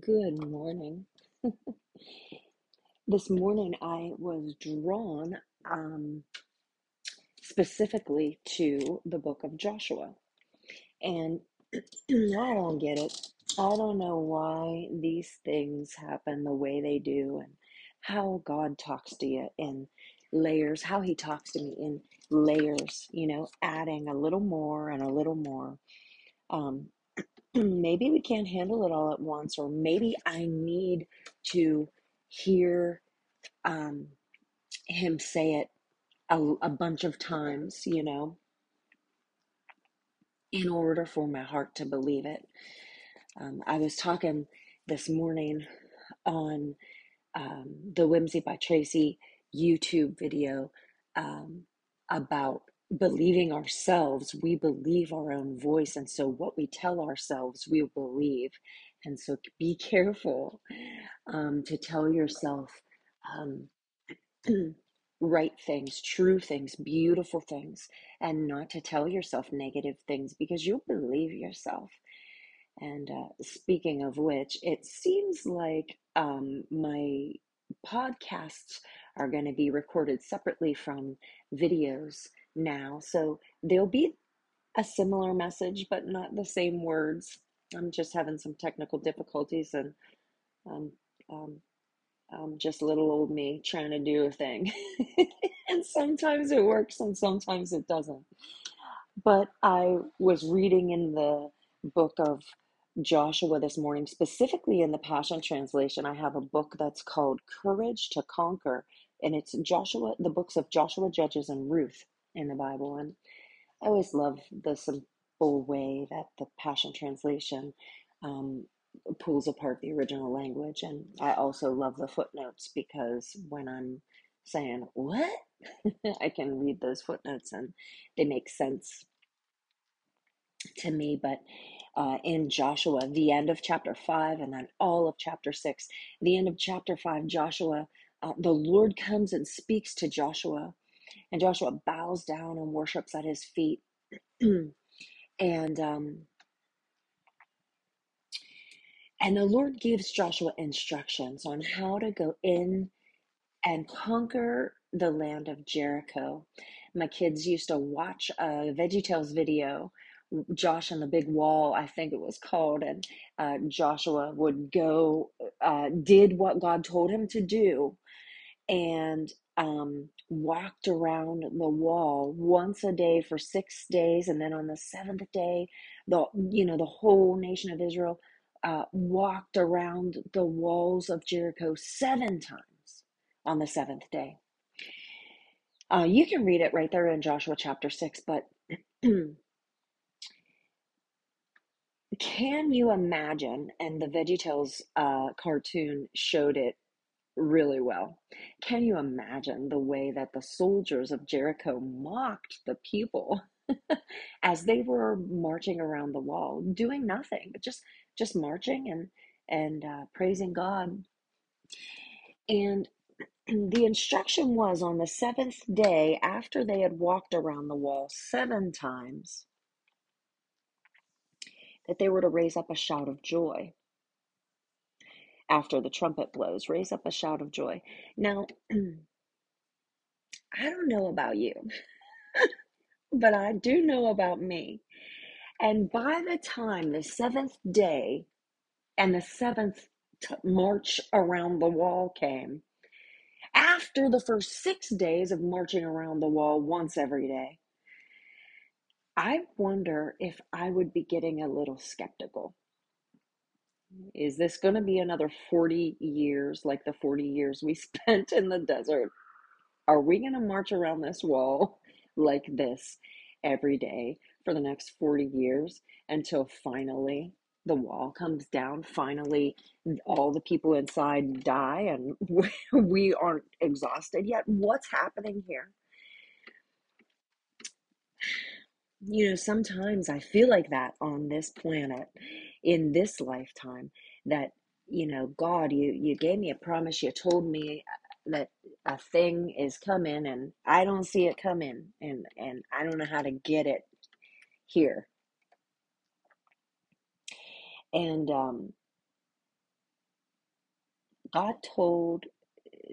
Good morning. This morning I was drawn um, specifically to the book of Joshua. And I don't get it. I don't know why these things happen the way they do and how God talks to you in layers, how He talks to me in layers, you know, adding a little more and a little more. Um, maybe we can't handle it all at once, or maybe I need to hear um, him say it a, a bunch of times, you know, in order for my heart to believe it. Um, I was talking this morning on um, the Whimsy by Tracy YouTube video um, about believing ourselves. We believe our own voice, and so what we tell ourselves, we believe. And so be careful um, to tell yourself um, right things, true things, beautiful things, and not to tell yourself negative things because you'll believe yourself. And uh, speaking of which, it seems like um, my podcasts are going to be recorded separately from videos now. So there'll be a similar message, but not the same words. I'm just having some technical difficulties and um, um, um, just little old me trying to do a thing. and sometimes it works and sometimes it doesn't. But I was reading in the book of Joshua this morning, specifically in the Passion Translation. I have a book that's called Courage to Conquer, and it's Joshua, the books of Joshua, Judges, and Ruth in the Bible. And I always love the simple way that the Passion Translation um, pulls apart the original language. And I also love the footnotes because when I'm saying, What? I can read those footnotes and they make sense to me. But uh, in Joshua, the end of chapter 5, and then all of chapter 6, the end of chapter 5, Joshua, uh, the Lord comes and speaks to Joshua, and Joshua bows down and worships at his feet. and um, and the Lord gives Joshua instructions on how to go in and conquer the land of Jericho. My kids used to watch a VeggieTales video, Josh and the Big Wall, I think it was called, and uh, Joshua would go, uh, did what God told him to do, and um, walked around the wall once a day for six days, and then on the seventh day, the you know the whole nation of Israel uh, walked around the walls of Jericho seven times on the seventh day. Uh, you can read it right there in Joshua chapter 6, but can you imagine? And the VeggieTales uh, cartoon showed it really well. Can you imagine the way that the soldiers of Jericho mocked the people as they were marching around the wall, doing nothing, but just just marching and and uh, praising God. And the instruction was on the seventh day, after they had walked around the wall seven times, that they were to raise up a shout of joy after the trumpet blows. Raise up a shout of joy. Now, I don't know about you, but I do know about me. And by the time the seventh day and the seventh t- march around the wall came, after the first six days of marching around the wall once every day, I wonder if I would be getting a little skeptical. Is this going to be another 40 years like the 40 years we spent in the desert? Are we going to march around this wall like this every day for the next 40 years until finally the wall comes down? Finally, all the people inside die and we aren't exhausted yet? What's happening here? You know, sometimes I feel like that on this planet in this lifetime that you know god you you gave me a promise you told me that a thing is coming and i don't see it coming and and i don't know how to get it here and um God told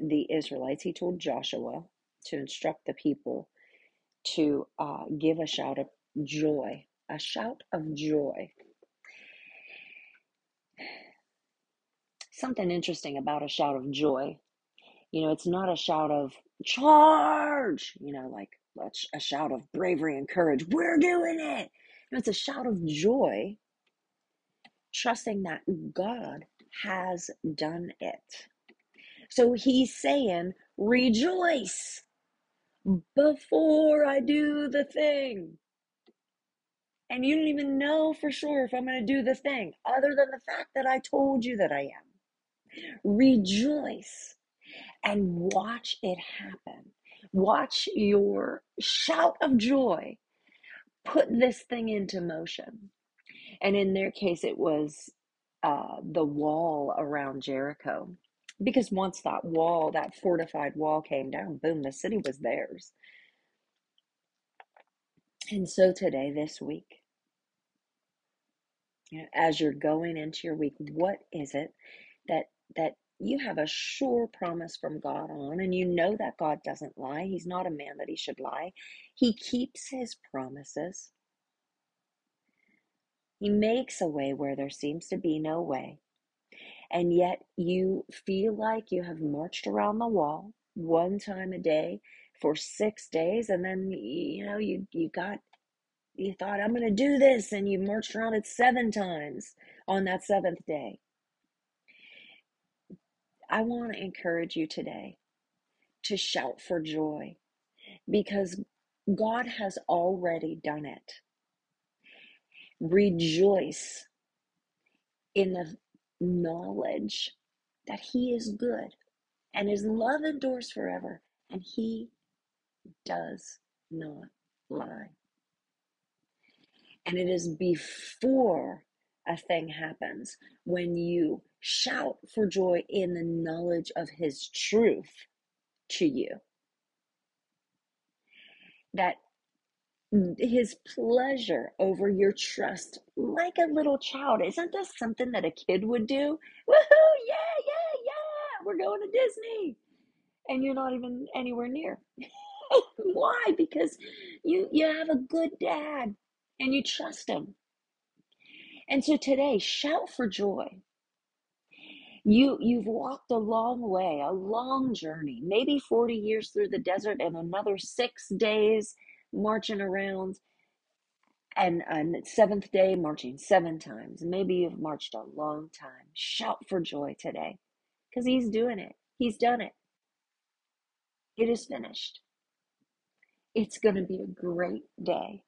the Israelites, He told Joshua to instruct the people to uh, give a shout of joy, a shout of joy. Something interesting about a shout of joy. You know, it's not a shout of charge, you know, like a, shout of bravery and courage. We're doing it. It's a shout of joy, trusting that God has done it. So he's saying, rejoice before I do the thing. And you don't even know for sure if I'm going to do the thing, other than the fact that I told you that I am. Rejoice and watch it happen. Watch your shout of joy put this thing into motion. And in their case, it was uh, the wall around Jericho. Because once that wall, that fortified wall came down, boom, the city was theirs. And so today, this week, as you're going into your week, what is it that that you have a sure promise from God on, and you know that God doesn't lie. He's not a man that he should lie. He keeps his promises. He makes a way where there seems to be no way. And yet you feel like you have marched around the wall one time a day for six days, and then you know you you got you thought I'm going to do this, and you marched around it seven times on that seventh day. I want to encourage you today to shout for joy because God has already done it. Rejoice in the knowledge that He is good and His love endures forever, and He does not lie. And it is before a thing happens when you shout for joy in the knowledge of His truth to you that his pleasure over your trust like a little child. Isn't this something that a kid would do? Woohoo! Yeah, yeah, yeah! We're going to Disney. And you're not even anywhere near. Why? Because you you have a good dad and you trust him. And so today, shout for joy. You you've walked a long way, a long journey, maybe 40 years through the desert and another 6 days marching around and on seventh day marching seven times. Maybe you've marched a long time. Shout for joy today because he's doing it. He's done it. It is finished. It's going to be a great day.